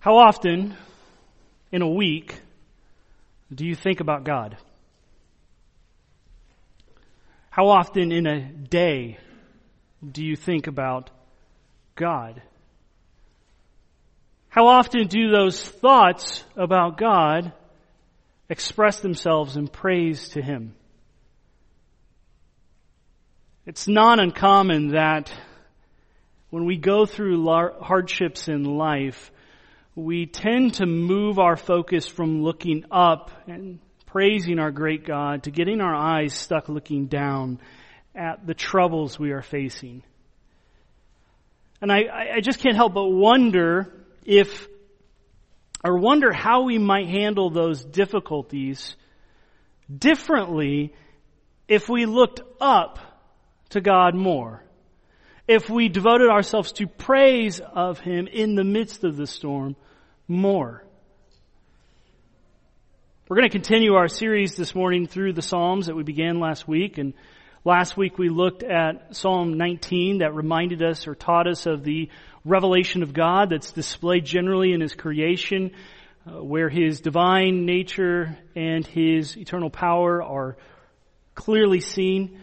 How often in a week do you think about God? How often in a day do you think about God? How often do those thoughts about God express themselves in praise to Him? It's not uncommon that when we go through hardships in life, we tend to move our focus from looking up and praising our great God to getting our eyes stuck looking down at the troubles we are facing. And I, I just can't help but wonder if, or wonder how we might handle those difficulties differently if we looked up to God more. If we devoted ourselves to praise of Him in the midst of the storm more. We're going to continue our series this morning through the Psalms that we began last week. And last week we looked at Psalm 19 that reminded us or taught us of the revelation of God that's displayed generally in His creation, uh, where His divine nature and His eternal power are clearly seen.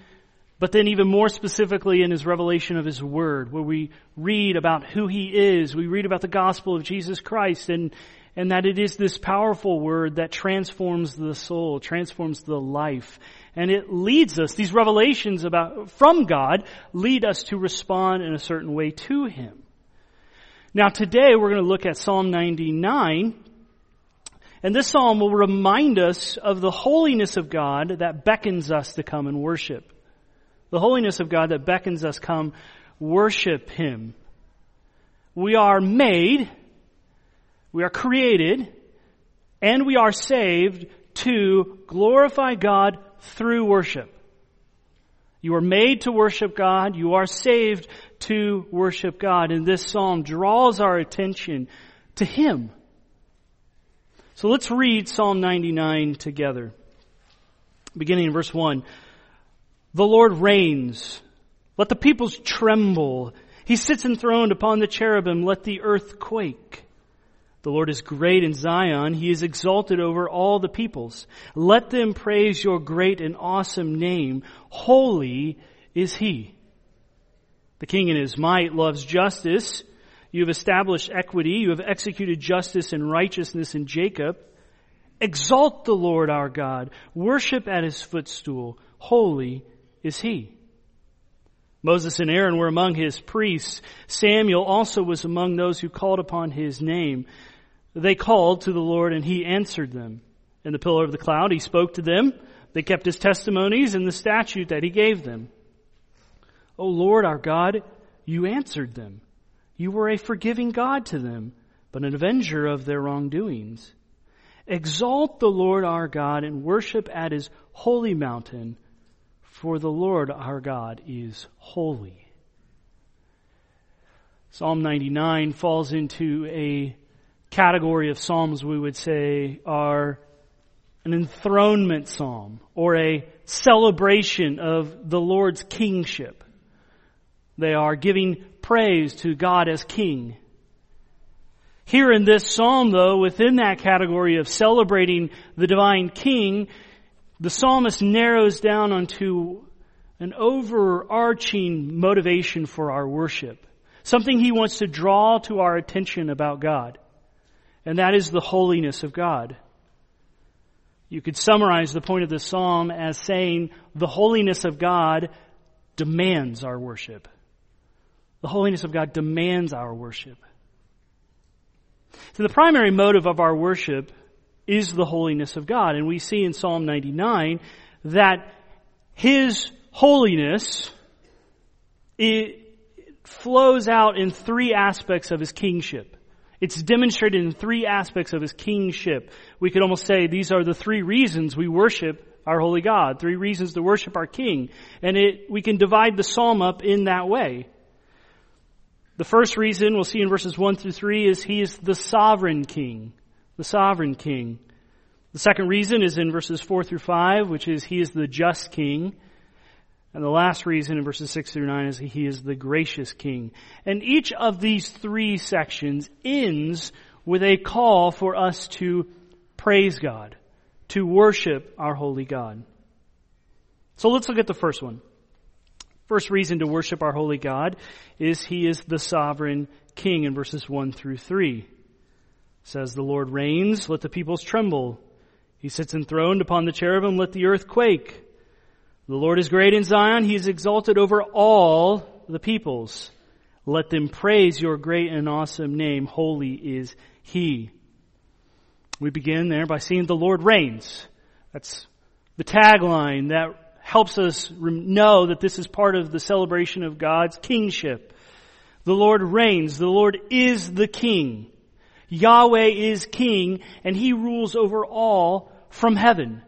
But then even more specifically in his revelation of his word, where we read about who he is, we read about the gospel of Jesus Christ and, and that it is this powerful word that transforms the soul, transforms the life. And it leads us, these revelations about, from God lead us to respond in a certain way to him. Now today we're going to look at Psalm 99. And this psalm will remind us of the holiness of God that beckons us to come and worship. The holiness of God that beckons us come worship Him. We are made, we are created, and we are saved to glorify God through worship. You are made to worship God. You are saved to worship God. And this psalm draws our attention to Him. So let's read Psalm 99 together. Beginning in verse 1. The Lord reigns. Let the peoples tremble. He sits enthroned upon the cherubim. Let the earth quake. The Lord is great in Zion. He is exalted over all the peoples. Let them praise your great and awesome name. Holy is He. The King in His might loves justice. You have established equity. You have executed justice and righteousness in Jacob. Exalt the Lord our God. Worship at His footstool. Holy is He. Moses and Aaron were among his priests. Samuel also was among those who called upon his name. They called to the Lord and he answered them. In the pillar of the cloud he spoke to them. They kept his testimonies and the statute that he gave them. O Lord our God, you answered them. You were a forgiving God to them, but an avenger of their wrongdoings. Exalt the Lord our God and worship at his holy mountain, for the Lord our God is holy. Psalm 99 falls into a category of psalms we would say are an enthronement psalm or a celebration of the Lord's kingship. They are giving praise to God as king. Here in this psalm though, within that category of celebrating the divine king, the psalmist narrows down onto an overarching motivation for our worship. Something he wants to draw to our attention about God and that is the holiness of God. You could summarize the point of the psalm as saying the holiness of God demands our worship. The holiness of God demands our worship. So the primary motive of our worship is the holiness of God. And we see in Psalm 99 that His holiness it flows out in three aspects of His kingship. It's demonstrated in three aspects of his kingship. We could almost say these are the three reasons we worship our holy God, three reasons to worship our king. And it, we can divide the psalm up in that way. The first reason we'll see in verses 1 through 3 is he is the sovereign king. The sovereign king. The second reason is in verses 4 through 5, which is he is the just king. And the last reason in verses 6 through 9 is he is the gracious king. And each of these three sections ends with a call for us to praise God, to worship our holy God. So let's look at the first one. First reason to worship our holy God is He is the sovereign King in verses 1 through 3. Says, The Lord reigns, let the peoples tremble. He sits enthroned upon the cherubim, let the earth quake. The Lord is great in Zion, He is exalted over all the peoples. Let them praise your great and awesome name. Holy is He. We begin there by seeing the Lord reigns. That's the tagline that helps us know that this is part of the celebration of God's kingship. The Lord reigns. The Lord is the king. Yahweh is king and he rules over all from heaven.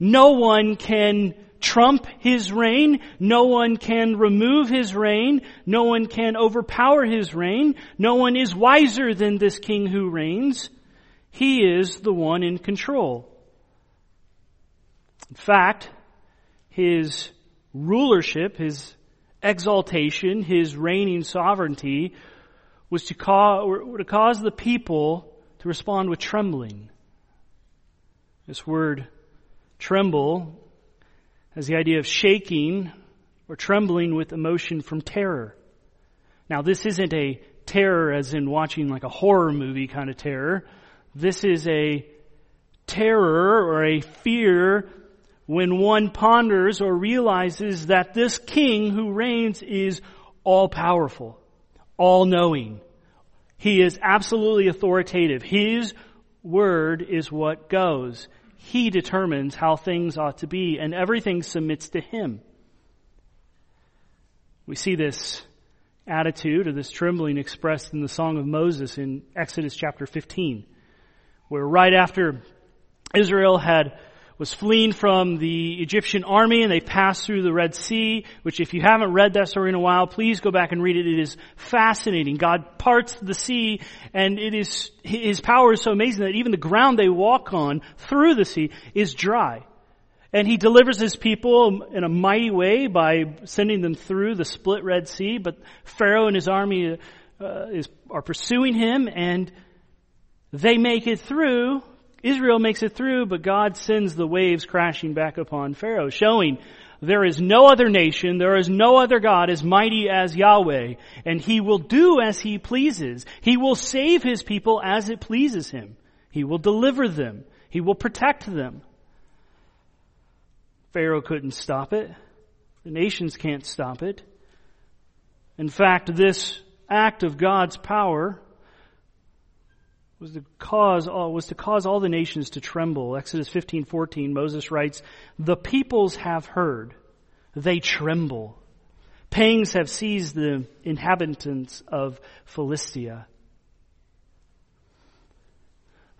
No one can trump his reign. No one can remove his reign. No one can overpower his reign. No one is wiser than this king who reigns. He is the one in control. In fact, his rulership, his exaltation, his reigning sovereignty was to cause, to cause the people to respond with trembling. This word tremble has the idea of shaking or trembling with emotion from terror. Now this isn't a terror as in watching like a horror movie kind of terror. This is a terror or a fear when one ponders or realizes that this king who reigns is all powerful, all knowing. He is absolutely authoritative. His word is what goes. He determines how things ought to be and everything submits to him. We see this attitude or this trembling expressed in the Song of Moses in Exodus chapter 15, where right after Israel had was fleeing from the Egyptian army and they passed through the Red Sea, which if you haven't read that story in a while, please go back and read it. It is fascinating. God parts the sea and it is, His power is so amazing that even the ground they walk on through the sea is dry. And He delivers His people in a mighty way by sending them through the split Red Sea, but Pharaoh and his army uh, is, are pursuing him and they make it through Israel makes it through, but God sends the waves crashing back upon Pharaoh, showing there is no other nation, there is no other God as mighty as Yahweh, and He will do as He pleases. He will save His people as it pleases Him. He will deliver them. He will protect them. Pharaoh couldn't stop it. The nations can't stop it. In fact, this act of God's power was to cause all, was to cause all the nations to tremble. Exodus 15:14 Moses writes, "The peoples have heard, they tremble. Pangs have seized the inhabitants of Philistia."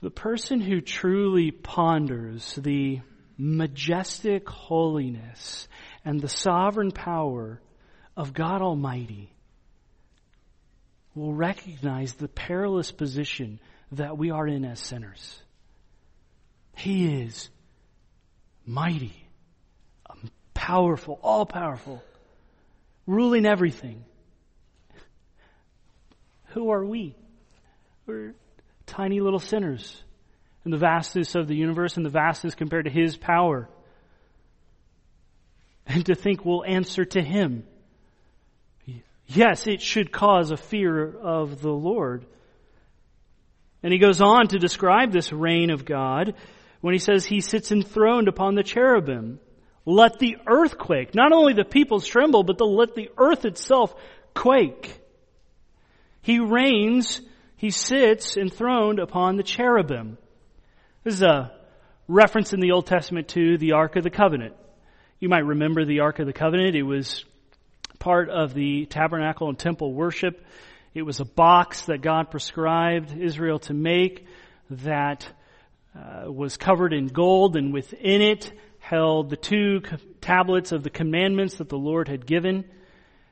The person who truly ponders the majestic holiness and the sovereign power of God Almighty will recognize the perilous position that we are in as sinners. He is mighty, powerful, all powerful, ruling everything. Who are we? We're tiny little sinners in the vastness of the universe and the vastness compared to His power. And to think we'll answer to Him. Yes, it should cause a fear of the Lord. And he goes on to describe this reign of God when he says he sits enthroned upon the cherubim. Let the earth quake. Not only the peoples tremble, but the, let the earth itself quake. He reigns, he sits enthroned upon the cherubim. This is a reference in the Old Testament to the Ark of the Covenant. You might remember the Ark of the Covenant. It was part of the tabernacle and temple worship. It was a box that God prescribed Israel to make that uh, was covered in gold and within it held the two tablets of the commandments that the Lord had given.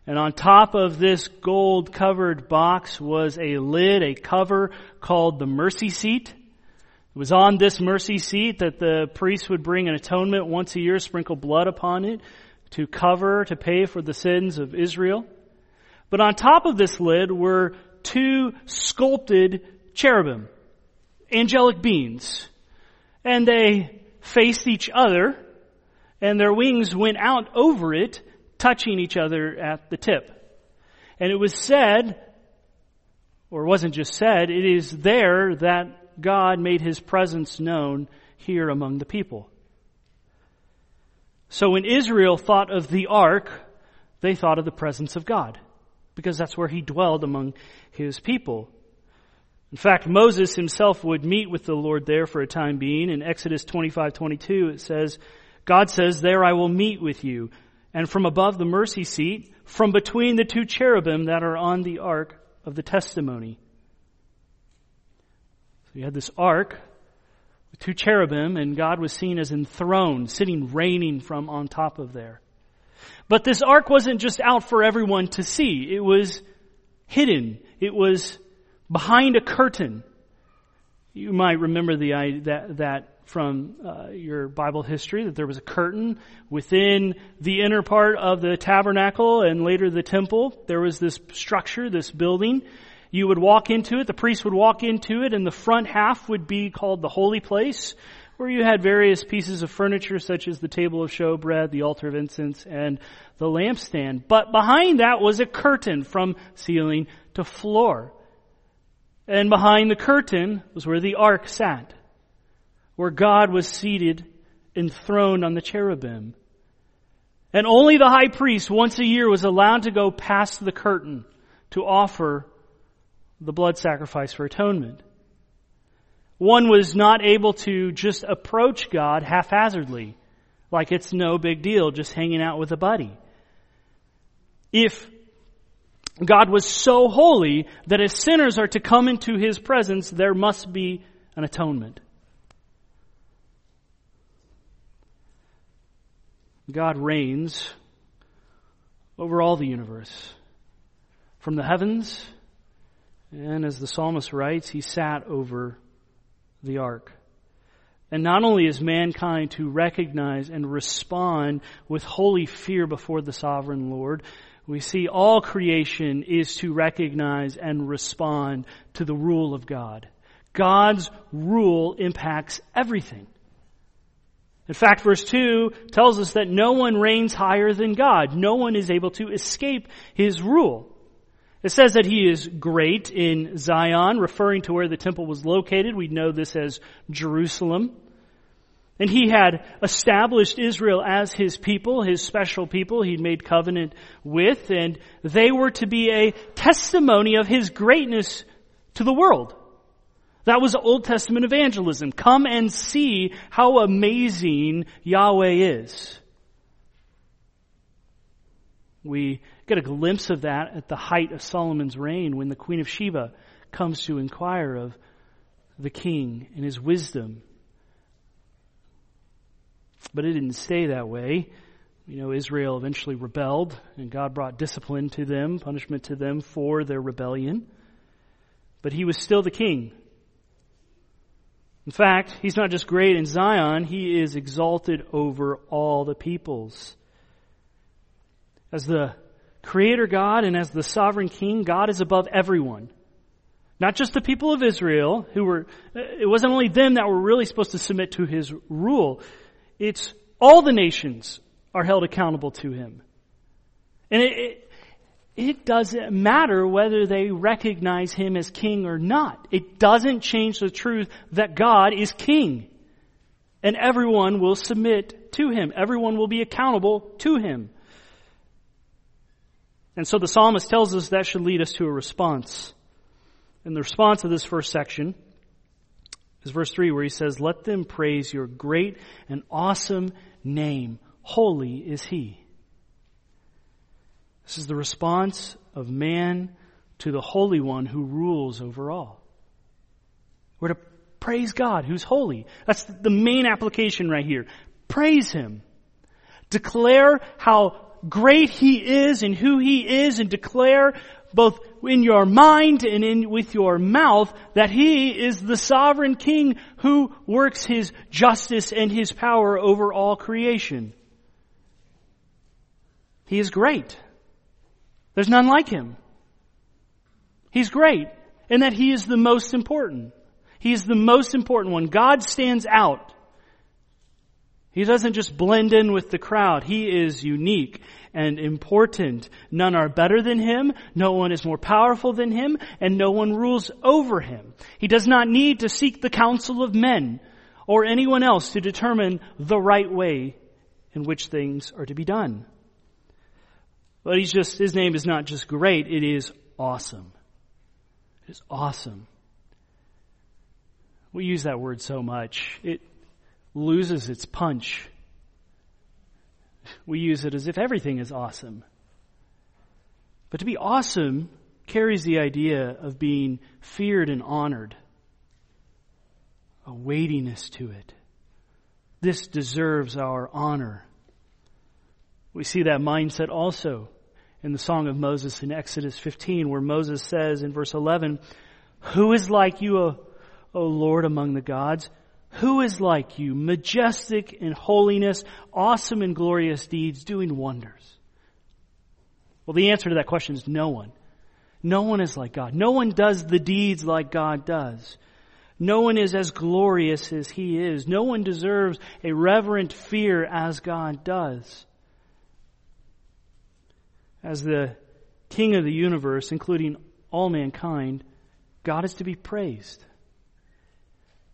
And on top of this gold covered box was a lid, a cover called the mercy seat. It was on this mercy seat that the priest would bring an atonement once a year, sprinkle blood upon it to cover, to pay for the sins of Israel. But on top of this lid were two sculpted cherubim, angelic beings, and they faced each other, and their wings went out over it, touching each other at the tip. And it was said, or wasn't just said, it is there that God made his presence known here among the people. So when Israel thought of the ark, they thought of the presence of God, because that's where he dwelled among his people. In fact, Moses himself would meet with the Lord there for a time being. In Exodus 25, 22, it says, God says, there I will meet with you. And from above the mercy seat, from between the two cherubim that are on the ark of the testimony. So you had this ark with two cherubim and God was seen as enthroned, sitting reigning from on top of there. But this ark wasn't just out for everyone to see. It was hidden. It was behind a curtain. You might remember the that that from uh, your Bible history that there was a curtain within the inner part of the tabernacle and later the temple. There was this structure, this building. You would walk into it, the priest would walk into it, and the front half would be called the holy place, where you had various pieces of furniture such as the table of showbread, the altar of incense, and the lampstand. But behind that was a curtain from ceiling to floor. And behind the curtain was where the ark sat, where God was seated enthroned on the cherubim. And only the high priest once a year was allowed to go past the curtain to offer the blood sacrifice for atonement. One was not able to just approach God haphazardly, like it's no big deal, just hanging out with a buddy. If God was so holy that if sinners are to come into His presence, there must be an atonement. God reigns over all the universe. From the heavens, and as the psalmist writes, He sat over the ark. And not only is mankind to recognize and respond with holy fear before the sovereign Lord, we see all creation is to recognize and respond to the rule of God. God's rule impacts everything. In fact, verse 2 tells us that no one reigns higher than God. No one is able to escape His rule. It says that He is great in Zion, referring to where the temple was located. We know this as Jerusalem. And he had established Israel as his people, his special people he'd made covenant with, and they were to be a testimony of his greatness to the world. That was Old Testament evangelism. Come and see how amazing Yahweh is. We get a glimpse of that at the height of Solomon's reign when the Queen of Sheba comes to inquire of the king and his wisdom but it didn't stay that way. You know, Israel eventually rebelled, and God brought discipline to them, punishment to them for their rebellion. But he was still the king. In fact, he's not just great in Zion, he is exalted over all the peoples. As the creator God and as the sovereign king, God is above everyone. Not just the people of Israel who were, it wasn't only them that were really supposed to submit to his rule. It's all the nations are held accountable to him. And it, it, it, doesn't matter whether they recognize him as king or not. It doesn't change the truth that God is king. And everyone will submit to him. Everyone will be accountable to him. And so the psalmist tells us that should lead us to a response. And the response of this first section is verse 3 where he says, Let them praise your great and awesome name. Holy is he. This is the response of man to the Holy One who rules over all. We're to praise God who's holy. That's the main application right here. Praise Him. Declare how great He is and who He is and declare both in your mind and in, with your mouth that He is the sovereign King who works His justice and His power over all creation. He is great. There's none like Him. He's great. and that He is the most important. He is the most important one. God stands out. He doesn't just blend in with the crowd. He is unique and important. None are better than him. No one is more powerful than him and no one rules over him. He does not need to seek the counsel of men or anyone else to determine the right way in which things are to be done. But he's just, his name is not just great, it is awesome. It is awesome. We use that word so much. It loses its punch. We use it as if everything is awesome. But to be awesome carries the idea of being feared and honored, a weightiness to it. This deserves our honor. We see that mindset also in the Song of Moses in Exodus 15, where Moses says in verse 11, Who is like you, O, Lord, among the gods? Who is like you, majestic in holiness, awesome in glorious deeds, doing wonders? Well, the answer to that question is no one. No one is like God. No one does the deeds like God does. No one is as glorious as He is. No one deserves a reverent fear as God does. As the King of the universe, including all mankind, God is to be praised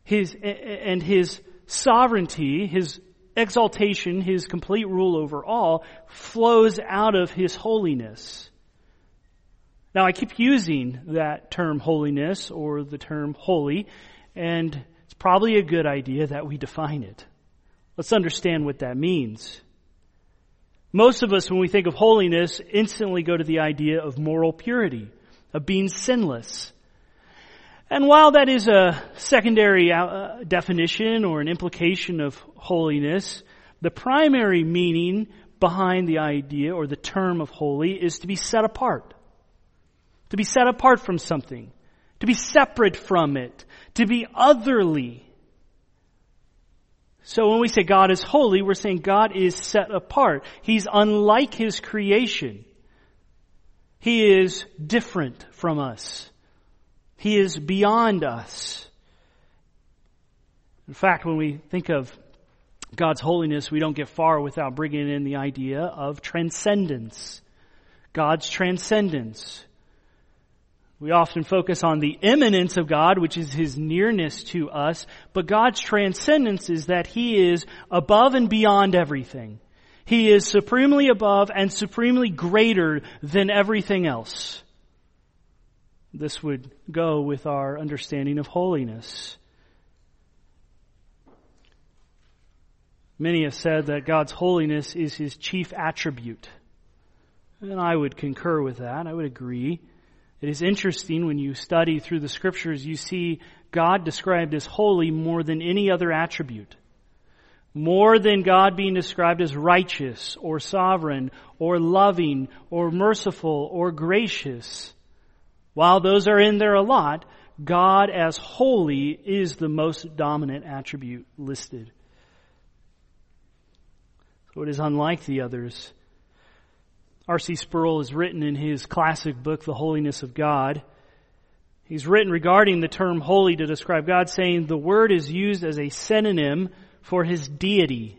his, and his sovereignty, his exaltation, his complete rule over all flows out of his holiness. Now I keep using that term holiness or the term holy, and it's probably a good idea that we define it. Let's understand what that means. Most of us, when we think of holiness, instantly go to the idea of moral purity, of being sinless. And while that is a secondary uh, definition or an implication of holiness, the primary meaning behind the idea or the term of holy is to be set apart. To be set apart from something. To be separate from it. To be otherly. So when we say God is holy, we're saying God is set apart. He's unlike His creation. He is different from us. He is beyond us. In fact, when we think of God's holiness, we don't get far without bringing in the idea of transcendence. God's transcendence. We often focus on the immanence of God, which is His nearness to us, but God's transcendence is that He is above and beyond everything. He is supremely above and supremely greater than everything else. This would go with our understanding of holiness. Many have said that God's holiness is his chief attribute. And I would concur with that. I would agree. It is interesting when you study through the scriptures, you see God described as holy more than any other attribute. More than God being described as righteous or sovereign or loving or merciful or gracious. While those are in there a lot, God as holy is the most dominant attribute listed. So it is unlike the others. R.C. Sproul has written in his classic book, The Holiness of God. He's written regarding the term holy to describe God, saying the word is used as a synonym for his deity.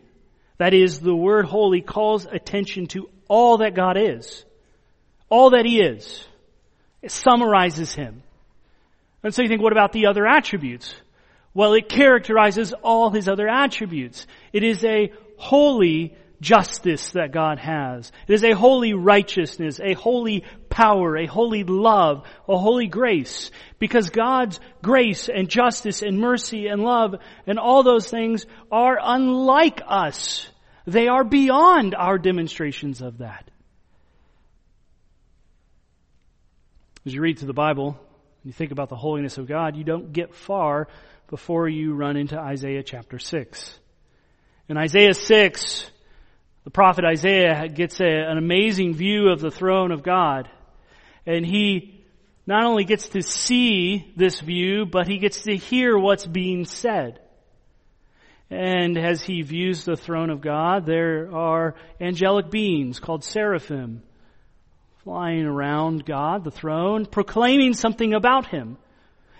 That is, the word holy calls attention to all that God is. All that he is. It summarizes him. And so you think, what about the other attributes? Well, it characterizes all his other attributes. It is a holy justice that God has. It is a holy righteousness, a holy power, a holy love, a holy grace. Because God's grace and justice and mercy and love and all those things are unlike us. They are beyond our demonstrations of that. As you read through the Bible, and you think about the holiness of God, you don't get far before you run into Isaiah chapter 6. In Isaiah 6, the prophet Isaiah gets a, an amazing view of the throne of God. And he not only gets to see this view, but he gets to hear what's being said. And as he views the throne of God, there are angelic beings called seraphim flying around God, the throne, proclaiming something about Him.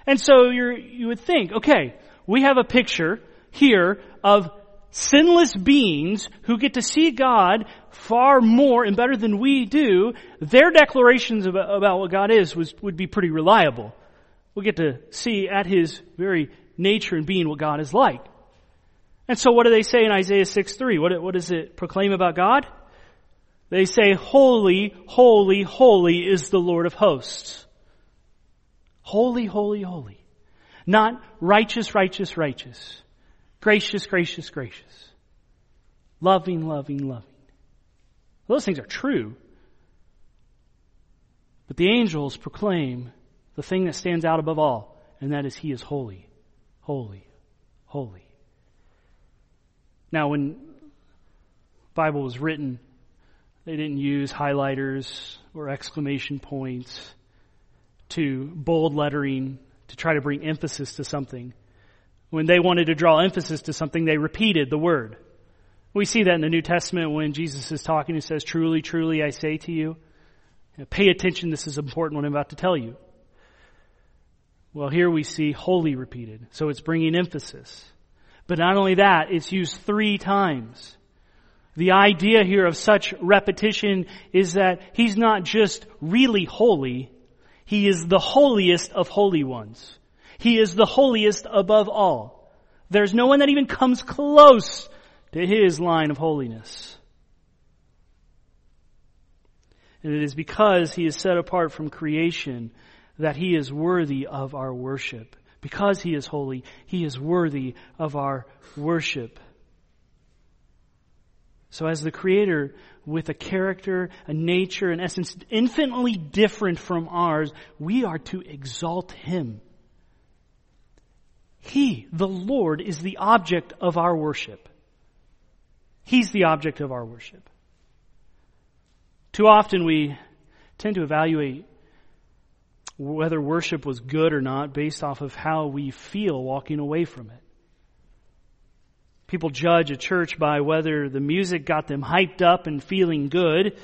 And so you you would think, okay, we have a picture here of sinless beings who get to see God far more and better than we do. Their declarations about, about what God is was, would be pretty reliable. We get to see at His very nature and being what God is like. And so what do they say in Isaiah 6 3? What, what does it proclaim about God? They say, Holy, holy, holy is the Lord of hosts. Holy, holy, holy. Not righteous, righteous, righteous. Gracious, gracious, gracious. Loving, loving, loving. Those things are true. But the angels proclaim the thing that stands out above all, and that is He is holy, holy, holy. Now, when Bible was written, they didn't use highlighters or exclamation points to bold lettering to try to bring emphasis to something. When they wanted to draw emphasis to something, they repeated the word. We see that in the New Testament when Jesus is talking, he says, truly, truly, I say to you. Pay attention, this is important what I'm about to tell you. Well, here we see holy repeated, so it's bringing emphasis. But not only that, it's used three times. The idea here of such repetition is that he's not just really holy, he is the holiest of holy ones. He is the holiest above all. There's no one that even comes close to his line of holiness. And it is because he is set apart from creation that he is worthy of our worship. Because he is holy, he is worthy of our worship. So as the creator with a character, a nature, an essence infinitely different from ours, we are to exalt him. He, the Lord, is the object of our worship. He's the object of our worship. Too often we tend to evaluate whether worship was good or not based off of how we feel walking away from it. People judge a church by whether the music got them hyped up and feeling good,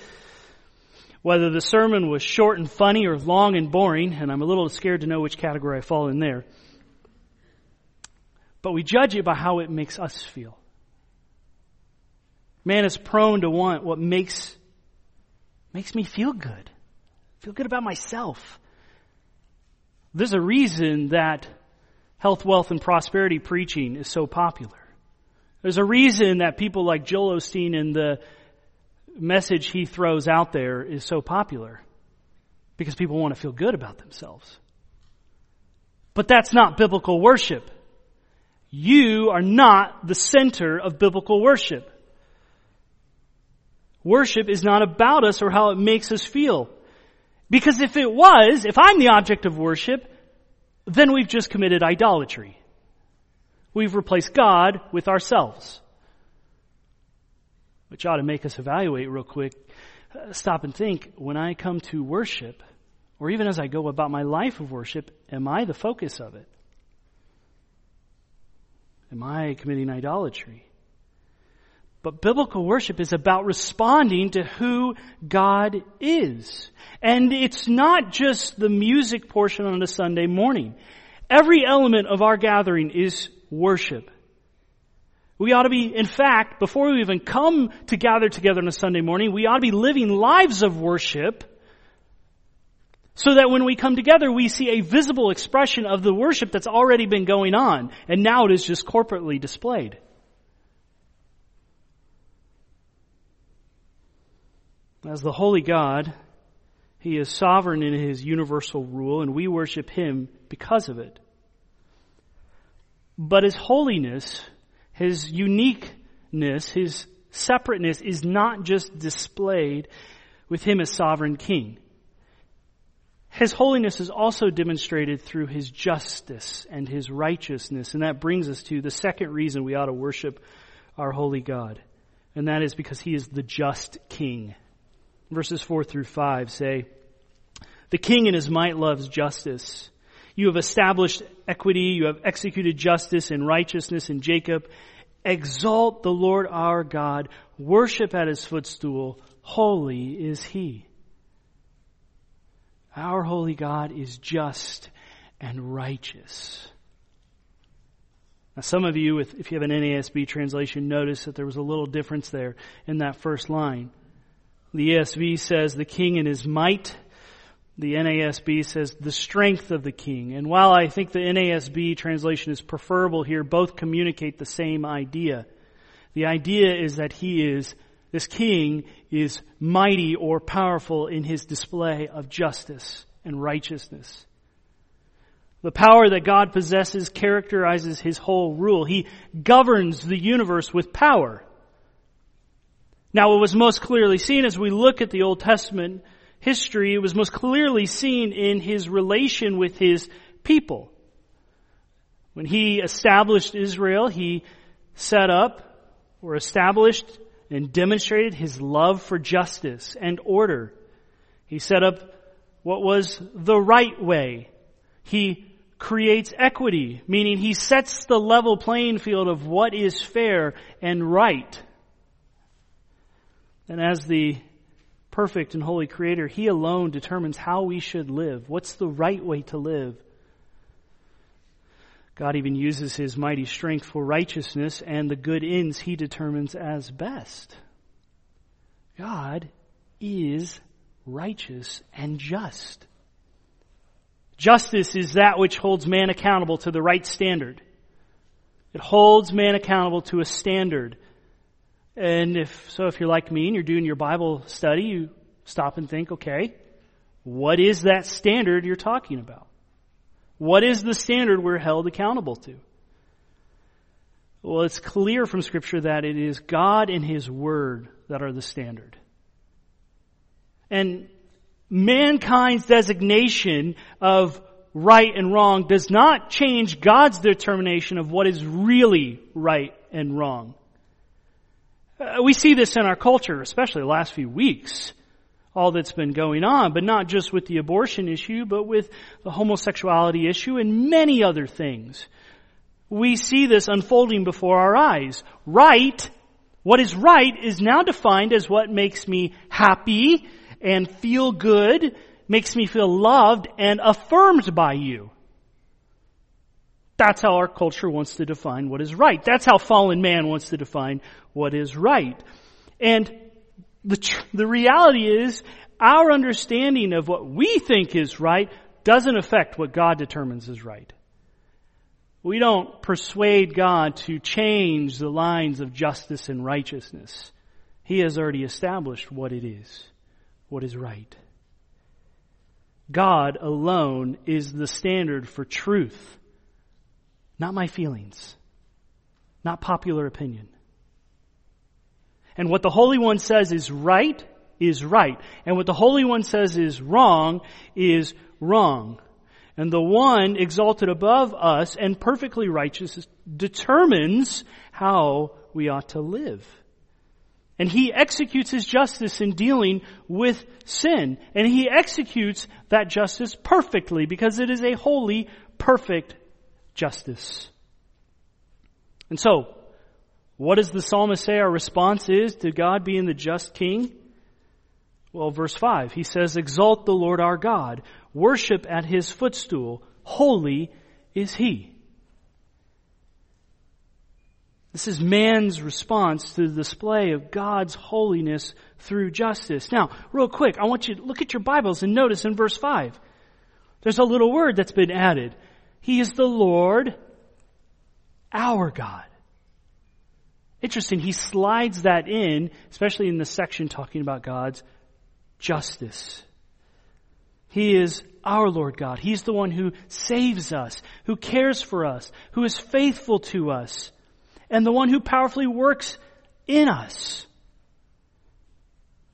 whether the sermon was short and funny or long and boring, and I'm a little scared to know which category I fall in there. But we judge it by how it makes us feel. Man is prone to want what makes, makes me feel good. Feel good about myself. There's a reason that health, wealth, and prosperity preaching is so popular. There's a reason that people like Joel Osteen and the message he throws out there is so popular. Because people want to feel good about themselves. But that's not biblical worship. You are not the center of biblical worship. Worship is not about us or how it makes us feel. Because if it was, if I'm the object of worship, then we've just committed idolatry. We've replaced God with ourselves. Which ought to make us evaluate real quick, uh, stop and think, when I come to worship, or even as I go about my life of worship, am I the focus of it? Am I committing idolatry? But biblical worship is about responding to who God is. And it's not just the music portion on a Sunday morning. Every element of our gathering is worship. We ought to be, in fact, before we even come to gather together on a Sunday morning, we ought to be living lives of worship so that when we come together, we see a visible expression of the worship that's already been going on, and now it is just corporately displayed. As the holy God, He is sovereign in His universal rule, and we worship Him because of it. But His holiness, His uniqueness, His separateness is not just displayed with Him as sovereign King. His holiness is also demonstrated through His justice and His righteousness, and that brings us to the second reason we ought to worship our holy God. And that is because He is the just King verses 4 through 5 say, The king in his might loves justice. You have established equity. You have executed justice and righteousness in Jacob. Exalt the Lord our God. Worship at his footstool. Holy is he. Our holy God is just and righteous. Now, some of you, if you have an NASB translation, notice that there was a little difference there in that first line. The ESV says, the king in his might. The NASB says, the strength of the king. And while I think the NASB translation is preferable here, both communicate the same idea. The idea is that he is, this king is mighty or powerful in his display of justice and righteousness. The power that God possesses characterizes his whole rule. He governs the universe with power. Now what was most clearly seen as we look at the Old Testament history, was most clearly seen in his relation with his people. When he established Israel, he set up or established and demonstrated his love for justice and order. He set up what was the right way. He creates equity, meaning he sets the level playing field of what is fair and right. And as the perfect and holy creator, he alone determines how we should live. What's the right way to live? God even uses his mighty strength for righteousness and the good ends he determines as best. God is righteous and just. Justice is that which holds man accountable to the right standard. It holds man accountable to a standard. And if, so if you're like me and you're doing your Bible study, you stop and think, okay, what is that standard you're talking about? What is the standard we're held accountable to? Well, it's clear from scripture that it is God and His Word that are the standard. And mankind's designation of right and wrong does not change God's determination of what is really right and wrong. Uh, we see this in our culture, especially the last few weeks, all that's been going on, but not just with the abortion issue, but with the homosexuality issue and many other things. We see this unfolding before our eyes. Right, what is right is now defined as what makes me happy and feel good, makes me feel loved and affirmed by you. That's how our culture wants to define what is right. That's how fallen man wants to define what is right. And the, tr- the reality is, our understanding of what we think is right doesn't affect what God determines is right. We don't persuade God to change the lines of justice and righteousness. He has already established what it is what is right. God alone is the standard for truth, not my feelings, not popular opinion. And what the Holy One says is right is right. And what the Holy One says is wrong is wrong. And the one exalted above us and perfectly righteous determines how we ought to live. And he executes his justice in dealing with sin. And he executes that justice perfectly because it is a holy, perfect justice. And so, what does the psalmist say our response is to God being the just king? Well, verse 5, he says, Exalt the Lord our God, worship at his footstool, holy is he. This is man's response to the display of God's holiness through justice. Now, real quick, I want you to look at your Bibles and notice in verse 5. There's a little word that's been added. He is the Lord, our God. Interesting, he slides that in, especially in the section talking about God's justice. He is our Lord God. He's the one who saves us, who cares for us, who is faithful to us and the one who powerfully works in us.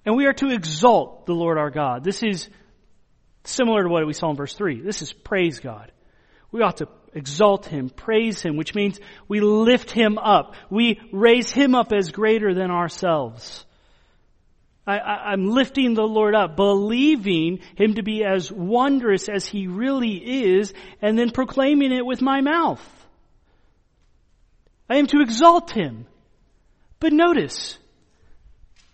And we are to exalt the Lord our God. This is similar to what we saw in verse 3. This is praise God. We ought to exalt Him, praise Him, which means we lift Him up. We raise Him up as greater than ourselves. I, am lifting the Lord up, believing Him to be as wondrous as He really is, and then proclaiming it with my mouth. I am to exalt him. But notice,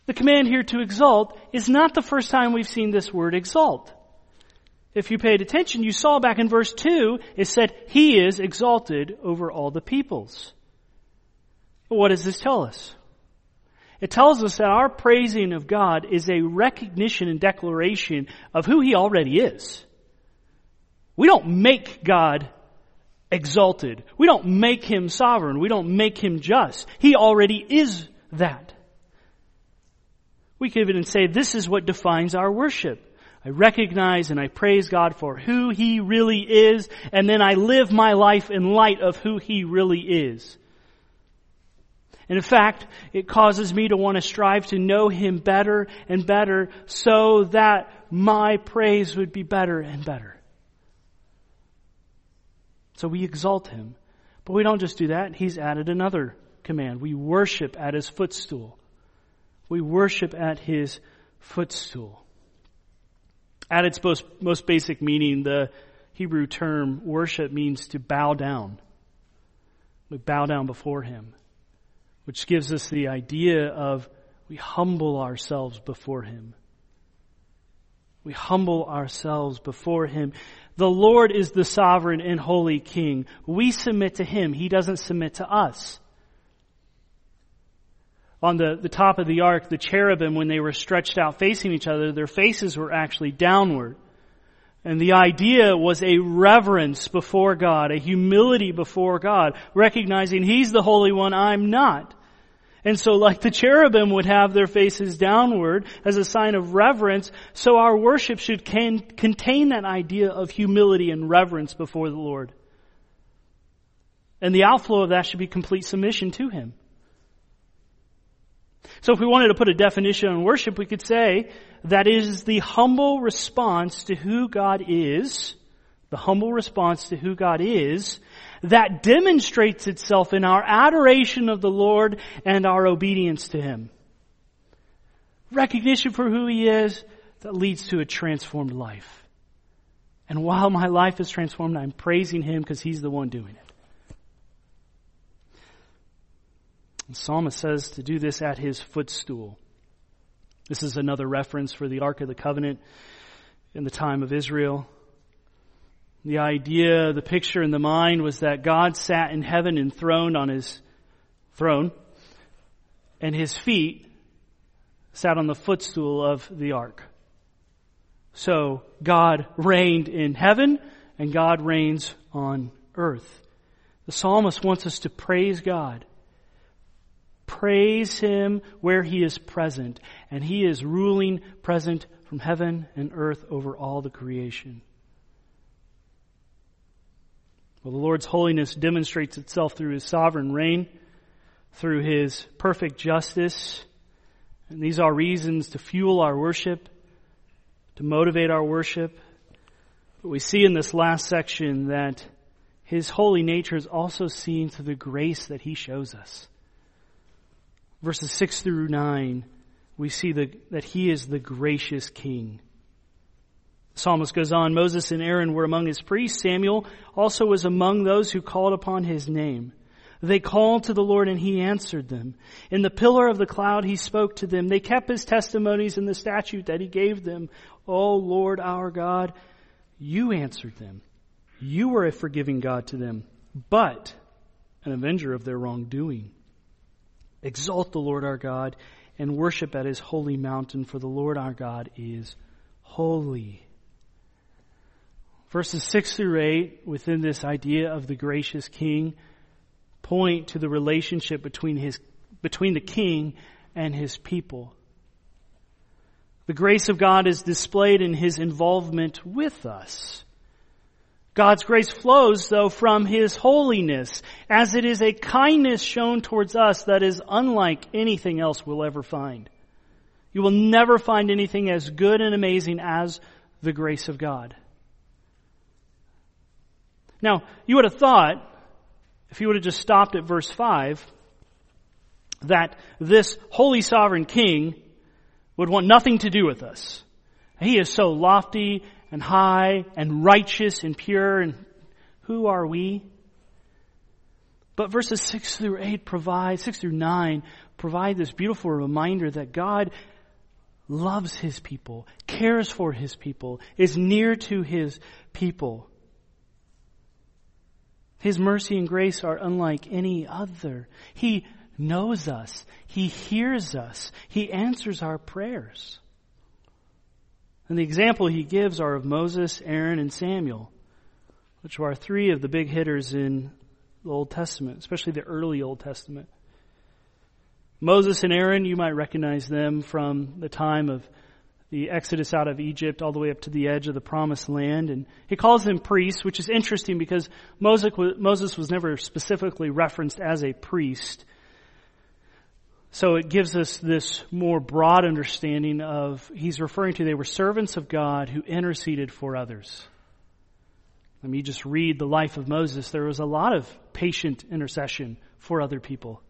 the command here to exalt is not the first time we've seen this word exalt. If you paid attention, you saw back in verse 2, it said, He is exalted over all the peoples. what does this tell us? It tells us that our praising of God is a recognition and declaration of who He already is. We don't make God exalted. We don't make Him sovereign. We don't make Him just. He already is that. We could even say this is what defines our worship. I recognize and I praise God for who He really is, and then I live my life in light of who He really is. And in fact, it causes me to want to strive to know Him better and better so that my praise would be better and better. So we exalt Him. But we don't just do that. He's added another command. We worship at His footstool. We worship at His footstool. At its most, most basic meaning, the Hebrew term worship means to bow down. We bow down before Him, which gives us the idea of we humble ourselves before Him. We humble ourselves before Him. The Lord is the sovereign and holy King. We submit to Him. He doesn't submit to us on the, the top of the ark, the cherubim, when they were stretched out facing each other, their faces were actually downward. And the idea was a reverence before God, a humility before God, recognizing He's the Holy One, I'm not. And so like the cherubim would have their faces downward as a sign of reverence, so our worship should can, contain that idea of humility and reverence before the Lord. And the outflow of that should be complete submission to Him. So if we wanted to put a definition on worship, we could say that is the humble response to who God is, the humble response to who God is, that demonstrates itself in our adoration of the Lord and our obedience to Him. Recognition for who He is that leads to a transformed life. And while my life is transformed, I'm praising Him because He's the one doing it. The psalmist says to do this at his footstool. This is another reference for the Ark of the Covenant in the time of Israel. The idea, the picture in the mind was that God sat in heaven enthroned on his throne, and his feet sat on the footstool of the ark. So God reigned in heaven, and God reigns on earth. The psalmist wants us to praise God Praise Him where He is present. And He is ruling present from heaven and earth over all the creation. Well, the Lord's holiness demonstrates itself through His sovereign reign, through His perfect justice. And these are reasons to fuel our worship, to motivate our worship. But we see in this last section that His holy nature is also seen through the grace that He shows us verses 6 through 9, we see the, that he is the gracious king. The psalmist goes on, Moses and Aaron were among his priests. Samuel also was among those who called upon his name. They called to the Lord and he answered them. In the pillar of the cloud he spoke to them. They kept his testimonies and the statute that he gave them. O Lord our God, you answered them. You were a forgiving God to them, but an avenger of their wrongdoing. Exalt the Lord our God and worship at his holy mountain, for the Lord our God is holy. Verses 6 through 8, within this idea of the gracious king, point to the relationship between his, between the king and his people. The grace of God is displayed in his involvement with us. God's grace flows, though, from His holiness, as it is a kindness shown towards us that is unlike anything else we'll ever find. You will never find anything as good and amazing as the grace of God. Now, you would have thought, if you would have just stopped at verse 5, that this holy sovereign king would want nothing to do with us. He is so lofty and high and righteous and pure and who are we? But verses 6 through 8 provide, 6 through 9 provide this beautiful reminder that God loves his people, cares for his people, is near to his people. His mercy and grace are unlike any other. He knows us. He hears us. He answers our prayers. And the example he gives are of Moses, Aaron, and Samuel, which are three of the big hitters in the Old Testament, especially the early Old Testament. Moses and Aaron, you might recognize them from the time of the exodus out of Egypt all the way up to the edge of the promised land. And he calls them priests, which is interesting because Moses was never specifically referenced as a priest. So it gives us this more broad understanding of, he's referring to they were servants of God who interceded for others. Let me just read the life of Moses. There was a lot of patient intercession for other people.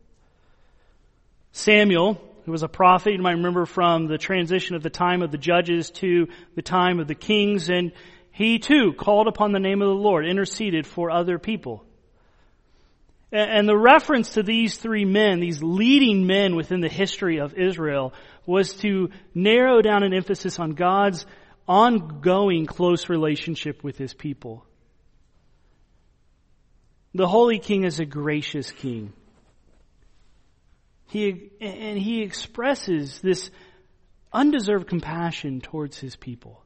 Samuel, who was a prophet. You might remember from the transition of the time of the judges to the time of the kings. And he too called upon the name of the Lord, interceded for other people. And the reference to these three men, these leading men within the history of Israel, was to narrow down an emphasis on God's ongoing close relationship with his people. The Holy King is a gracious King. He, and he expresses this undeserved compassion towards his people.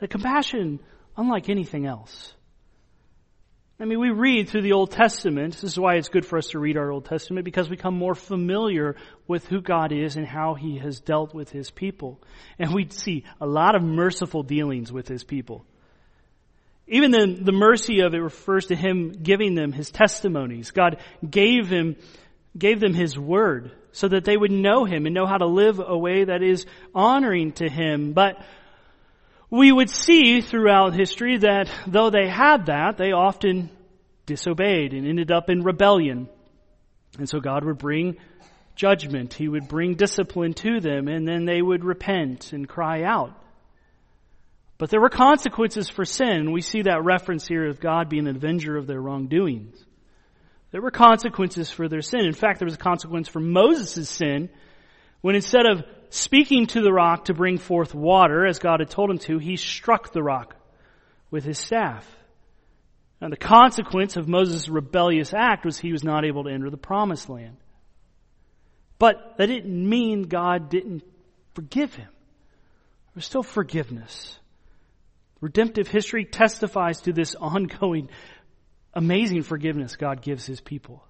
A compassion unlike anything else. I mean, we read through the Old Testament. This is why it's good for us to read our Old Testament because we become more familiar with who God is and how He has dealt with His people. And we see a lot of merciful dealings with His people. Even the, the mercy of it refers to Him giving them His testimonies. God gave Him gave them His Word so that they would know Him and know how to live a way that is honoring to Him. But we would see throughout history that though they had that, they often disobeyed and ended up in rebellion. And so God would bring judgment. He would bring discipline to them and then they would repent and cry out. But there were consequences for sin. We see that reference here of God being an avenger of their wrongdoings. There were consequences for their sin. In fact, there was a consequence for Moses' sin when instead of speaking to the rock to bring forth water, as God had told him to, he struck the rock with his staff. And the consequence of Moses' rebellious act was he was not able to enter the promised land. But that didn't mean God didn't forgive him. There was still forgiveness. Redemptive history testifies to this ongoing amazing forgiveness God gives His people.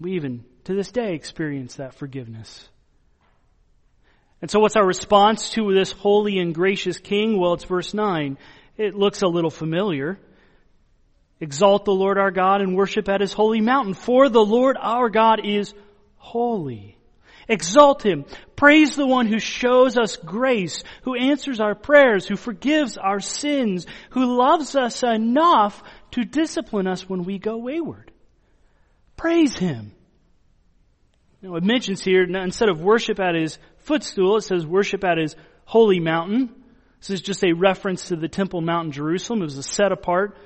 We even, to this day, experience that forgiveness. And so what's our response to this holy and gracious King? Well, it's verse 9. It looks a little familiar. Exalt the Lord our God and worship at His holy mountain, for the Lord our God is holy. Exalt Him. Praise the one who shows us grace, who answers our prayers, who forgives our sins, who loves us enough to discipline us when we go wayward. Praise Him. Now it mentions here, instead of worship at His footstool, it says worship at His holy mountain. This is just a reference to the Temple Mount in Jerusalem. It was a set apart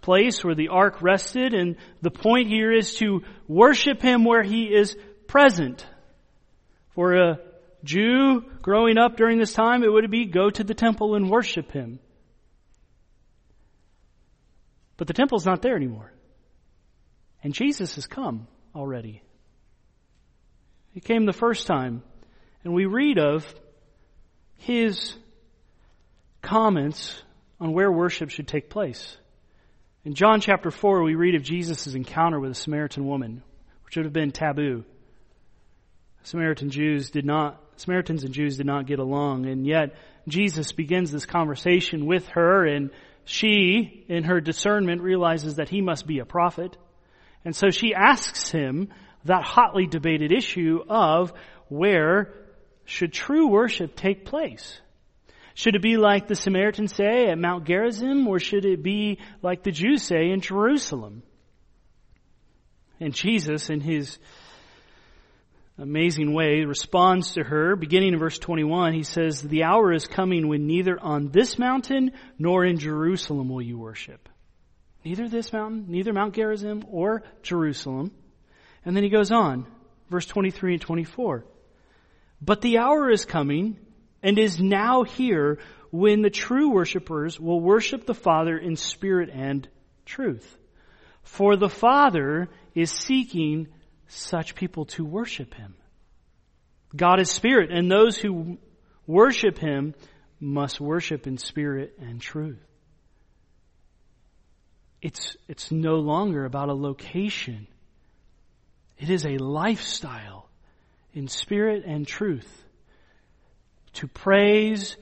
place where the ark rested, and the point here is to worship Him where He is present. For a Jew growing up during this time, it would be go to the temple and worship Him. But the temple's not there anymore. And Jesus has come already. He came the first time. And we read of his comments on where worship should take place. In John chapter 4, we read of Jesus' encounter with a Samaritan woman, which would have been taboo. Samaritan Jews did not, Samaritans and Jews did not get along, and yet Jesus begins this conversation with her and she, in her discernment, realizes that he must be a prophet. And so she asks him that hotly debated issue of where should true worship take place? Should it be like the Samaritans say at Mount Gerizim, or should it be like the Jews say in Jerusalem? And Jesus, in his amazing way responds to her. Beginning in verse 21, he says, The hour is coming when neither on this mountain nor in Jerusalem will you worship. Neither this mountain, neither Mount Gerizim or Jerusalem. And then he goes on, verse 23 and 24. But the hour is coming and is now here when the true worshipers will worship the Father in spirit and truth. For the Father is seeking such people to worship Him. God is spirit and those who worship Him must worship in spirit and truth. It's, it's no longer about a location. It is a lifestyle in spirit and truth to praise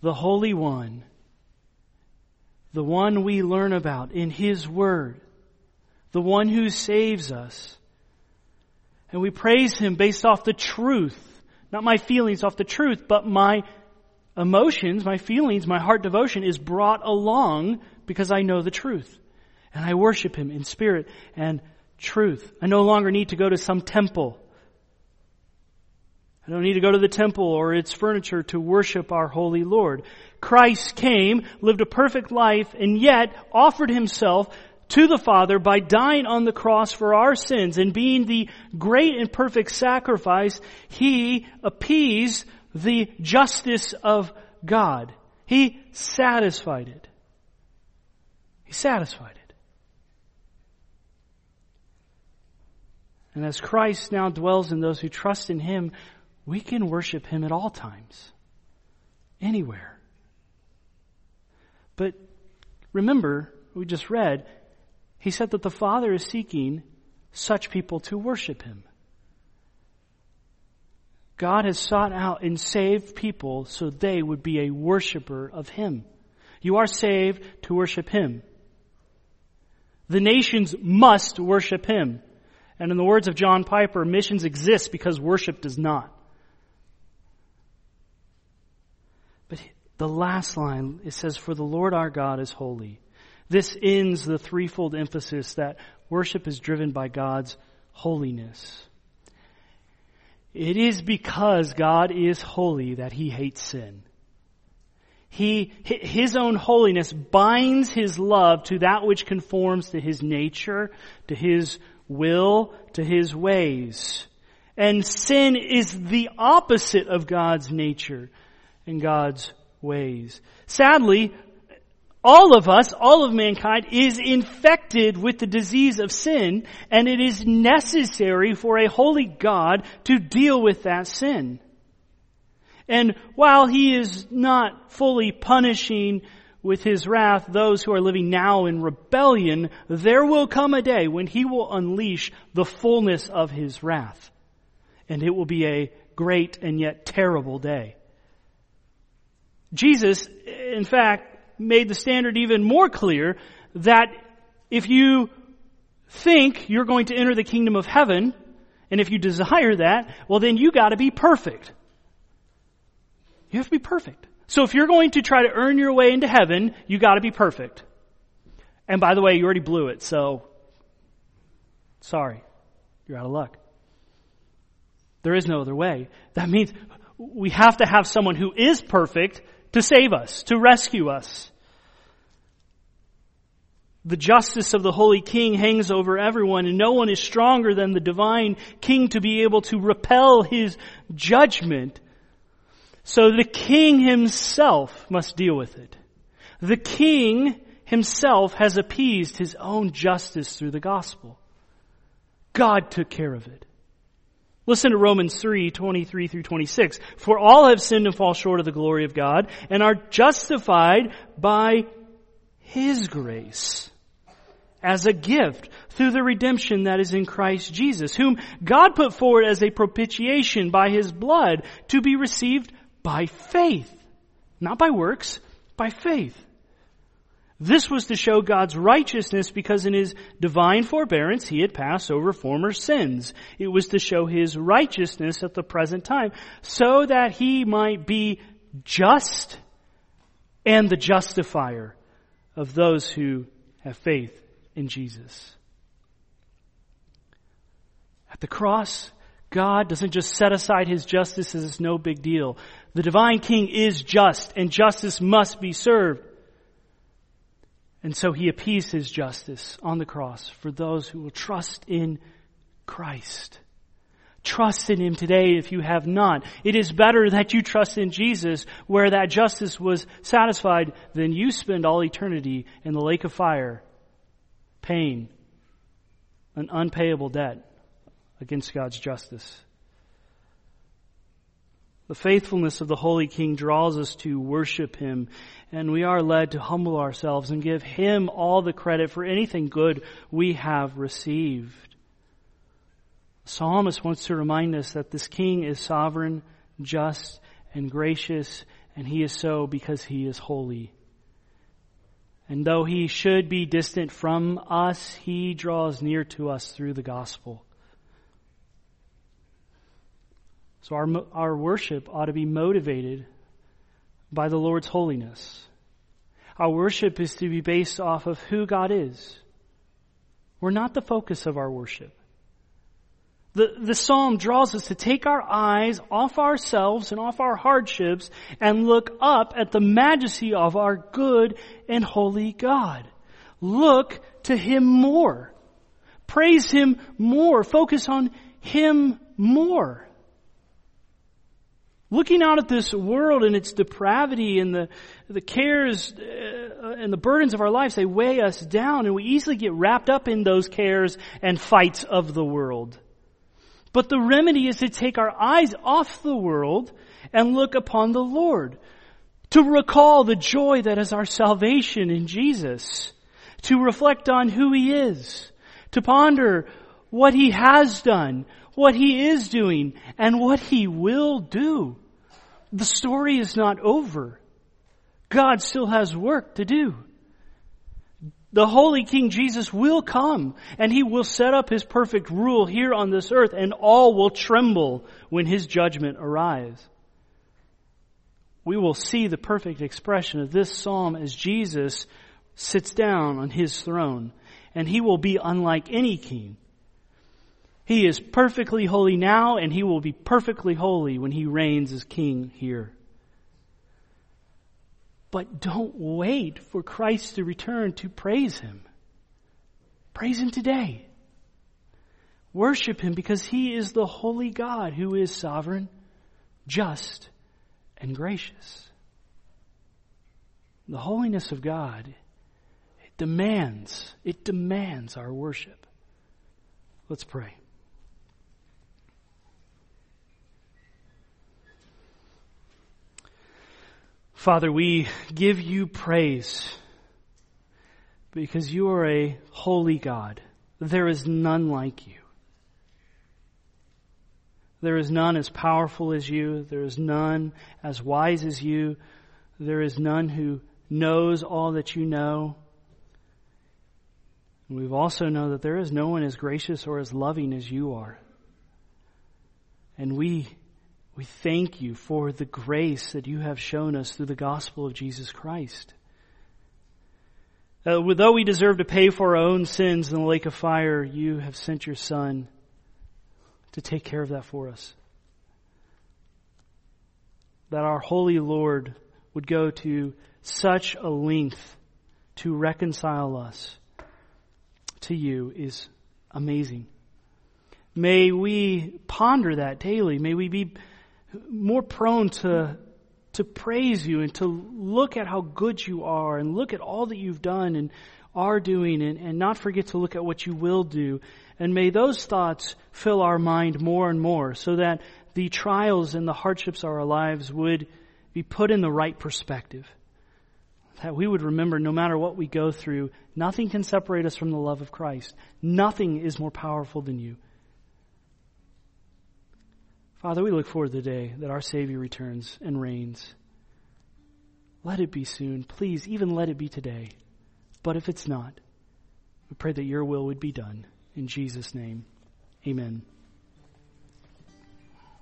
the Holy One, the one we learn about in His Word, the one who saves us. And we praise Him based off the truth, not my feelings off the truth, but my emotions, my feelings, my heart devotion is brought along because I know the truth. And I worship Him in spirit and truth. I no longer need to go to some temple. I don't need to go to the temple or its furniture to worship our holy Lord. Christ came, lived a perfect life, and yet offered himself to the Father by dying on the cross for our sins and being the great and perfect sacrifice, he appeased the justice of God. He satisfied it. He satisfied it. And as Christ now dwells in those who trust in Him, we can worship Him at all times. Anywhere. But remember, we just read, He said that the Father is seeking such people to worship Him. God has sought out and saved people so they would be a worshiper of Him. You are saved to worship Him. The nations must worship Him. And in the words of John Piper, missions exist because worship does not. But the last line, it says, For the Lord our God is holy. This ends the threefold emphasis that worship is driven by God's holiness. It is because God is holy that he hates sin. He, his own holiness binds his love to that which conforms to his nature, to his will to his ways. And sin is the opposite of God's nature and God's ways. Sadly, all of us, all of mankind is infected with the disease of sin and it is necessary for a holy God to deal with that sin. And while he is not fully punishing with his wrath those who are living now in rebellion, there will come a day when he will unleash the fullness of his wrath. And it will be a great and yet terrible day. Jesus, in fact, made the standard even more clear that if you think you're going to enter the kingdom of heaven, and if you desire that, well then you gotta be perfect. You have to be perfect. So if you're going to try to earn your way into heaven, you gotta be perfect. And by the way, you already blew it, so sorry. You're out of luck. There is no other way. That means we have to have someone who is perfect to save us, to rescue us. The justice of the Holy King hangs over everyone and no one is stronger than the divine King to be able to repel his judgment. So the king himself must deal with it. The king himself has appeased his own justice through the gospel. God took care of it. Listen to Romans 3, 23 through 26. For all have sinned and fall short of the glory of God and are justified by His grace as a gift through the redemption that is in Christ Jesus, whom God put forward as a propitiation by His blood to be received by faith. Not by works, by faith. This was to show God's righteousness because in His divine forbearance He had passed over former sins. It was to show His righteousness at the present time so that He might be just and the justifier of those who have faith in Jesus. At the cross, God doesn't just set aside His justice as it's no big deal. The divine king is just and justice must be served. And so he appeased his justice on the cross for those who will trust in Christ. Trust in Him today if you have not. It is better that you trust in Jesus where that justice was satisfied than you spend all eternity in the lake of fire, pain, an unpayable debt against God's justice. The faithfulness of the Holy King draws us to worship Him, and we are led to humble ourselves and give Him all the credit for anything good we have received. The psalmist wants to remind us that this King is sovereign, just, and gracious, and He is so because He is holy. And though He should be distant from us, He draws near to us through the gospel. So our, our worship ought to be motivated by the Lord's holiness. Our worship is to be based off of who God is. We're not the focus of our worship. The, the psalm draws us to take our eyes off ourselves and off our hardships and look up at the majesty of our good and holy God. Look to Him more. Praise Him more. Focus on Him more. Looking out at this world and its depravity and the, the cares uh, and the burdens of our lives, they weigh us down and we easily get wrapped up in those cares and fights of the world. But the remedy is to take our eyes off the world and look upon the Lord. To recall the joy that is our salvation in Jesus. To reflect on who He is. To ponder what He has done, what He is doing, and what He will do. The story is not over. God still has work to do. The Holy King Jesus will come and He will set up His perfect rule here on this earth and all will tremble when His judgment arrives. We will see the perfect expression of this psalm as Jesus sits down on His throne and He will be unlike any king. He is perfectly holy now, and he will be perfectly holy when he reigns as king here. But don't wait for Christ to return to praise him. Praise him today. Worship him because he is the holy God who is sovereign, just, and gracious. The holiness of God it demands, it demands our worship. Let's pray. Father, we give you praise because you are a holy God. There is none like you. There is none as powerful as you. There is none as wise as you. There is none who knows all that you know. And we've also know that there is no one as gracious or as loving as you are. And we we thank you for the grace that you have shown us through the gospel of Jesus Christ. Uh, though we deserve to pay for our own sins in the lake of fire, you have sent your Son to take care of that for us. That our holy Lord would go to such a length to reconcile us to you is amazing. May we ponder that daily. May we be more prone to, to praise you and to look at how good you are and look at all that you've done and are doing and, and not forget to look at what you will do. And may those thoughts fill our mind more and more so that the trials and the hardships of our lives would be put in the right perspective. That we would remember no matter what we go through, nothing can separate us from the love of Christ. Nothing is more powerful than you. Father, we look forward to the day that our Savior returns and reigns. Let it be soon. Please, even let it be today. But if it's not, we pray that your will would be done. In Jesus' name, amen.